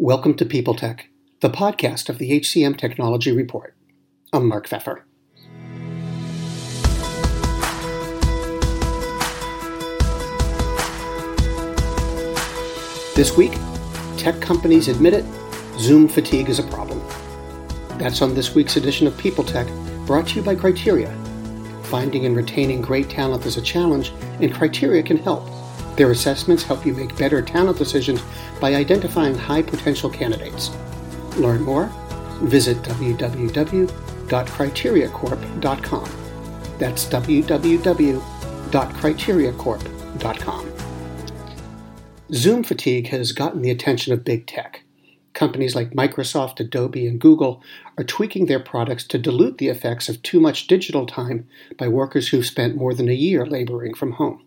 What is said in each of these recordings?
Welcome to People Tech, the podcast of the HCM Technology Report. I'm Mark Feffer. This week, tech companies admit it, Zoom fatigue is a problem. That's on this week's edition of People Tech, brought to you by Criteria. Finding and retaining great talent is a challenge, and Criteria can help. Their assessments help you make better talent decisions by identifying high potential candidates. Learn more? Visit www.criteriacorp.com. That's www.criteriacorp.com. Zoom fatigue has gotten the attention of big tech. Companies like Microsoft, Adobe, and Google are tweaking their products to dilute the effects of too much digital time by workers who've spent more than a year laboring from home.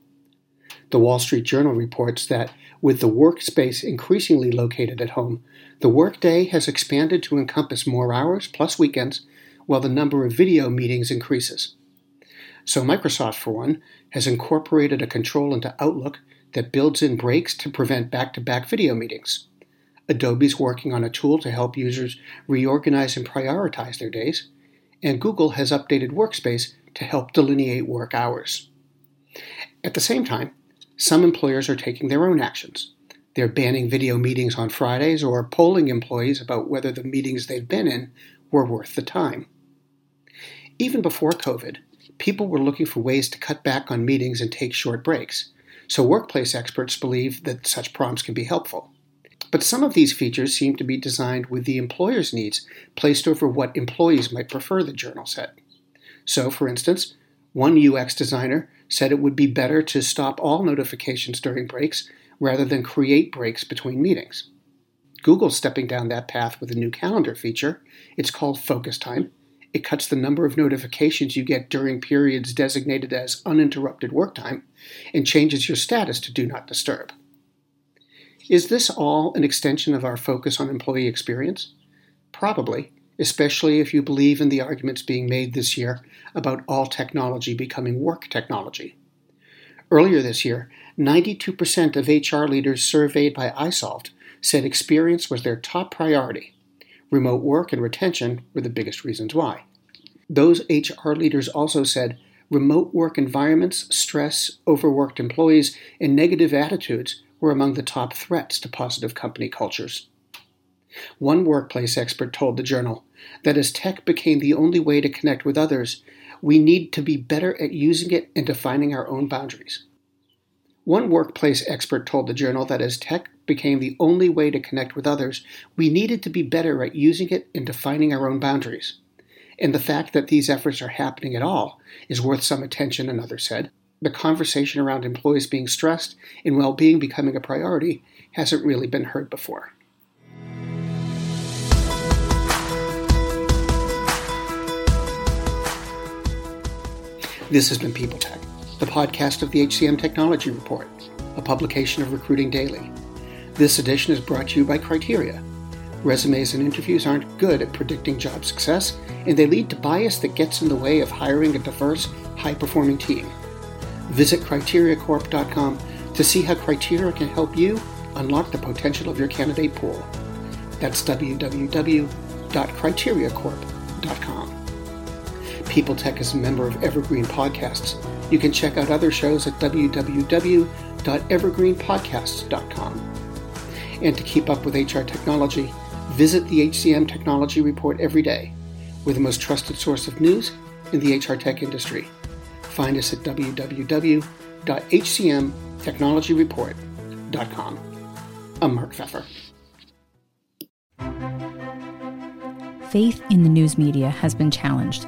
The Wall Street Journal reports that with the workspace increasingly located at home, the workday has expanded to encompass more hours plus weekends, while the number of video meetings increases. So, Microsoft, for one, has incorporated a control into Outlook that builds in breaks to prevent back to back video meetings. Adobe's working on a tool to help users reorganize and prioritize their days, and Google has updated Workspace to help delineate work hours. At the same time, some employers are taking their own actions. They're banning video meetings on Fridays or polling employees about whether the meetings they've been in were worth the time. Even before COVID, people were looking for ways to cut back on meetings and take short breaks so workplace experts believe that such prompts can be helpful. But some of these features seem to be designed with the employer's needs placed over what employees might prefer, the journal said. So, for instance, one UX designer said it would be better to stop all notifications during breaks rather than create breaks between meetings. Google's stepping down that path with a new calendar feature. It's called Focus Time. It cuts the number of notifications you get during periods designated as uninterrupted work time and changes your status to Do Not Disturb. Is this all an extension of our focus on employee experience? Probably, especially if you believe in the arguments being made this year about all technology becoming work technology. Earlier this year, 92% of HR leaders surveyed by iSolved said experience was their top priority Remote work and retention were the biggest reasons why. Those HR leaders also said remote work environments, stress, overworked employees, and negative attitudes were among the top threats to positive company cultures. One workplace expert told the journal that as tech became the only way to connect with others, we need to be better at using it and defining our own boundaries. One workplace expert told the journal that as tech became the only way to connect with others, we needed to be better at using it and defining our own boundaries. And the fact that these efforts are happening at all is worth some attention, another said. The conversation around employees being stressed and well being becoming a priority hasn't really been heard before. This has been People Tech the podcast of the HCM Technology Report, a publication of Recruiting Daily. This edition is brought to you by Criteria. Resumes and interviews aren't good at predicting job success, and they lead to bias that gets in the way of hiring a diverse, high performing team. Visit criteriacorp.com to see how Criteria can help you unlock the potential of your candidate pool. That's www.criteriacorp.com. People Tech is a member of Evergreen Podcasts. You can check out other shows at www.evergreenpodcasts.com. And to keep up with HR technology, visit the HCM Technology Report every day. We're the most trusted source of news in the HR tech industry. Find us at www.hcmtechnologyreport.com. I'm Mark Feffer. Faith in the news media has been challenged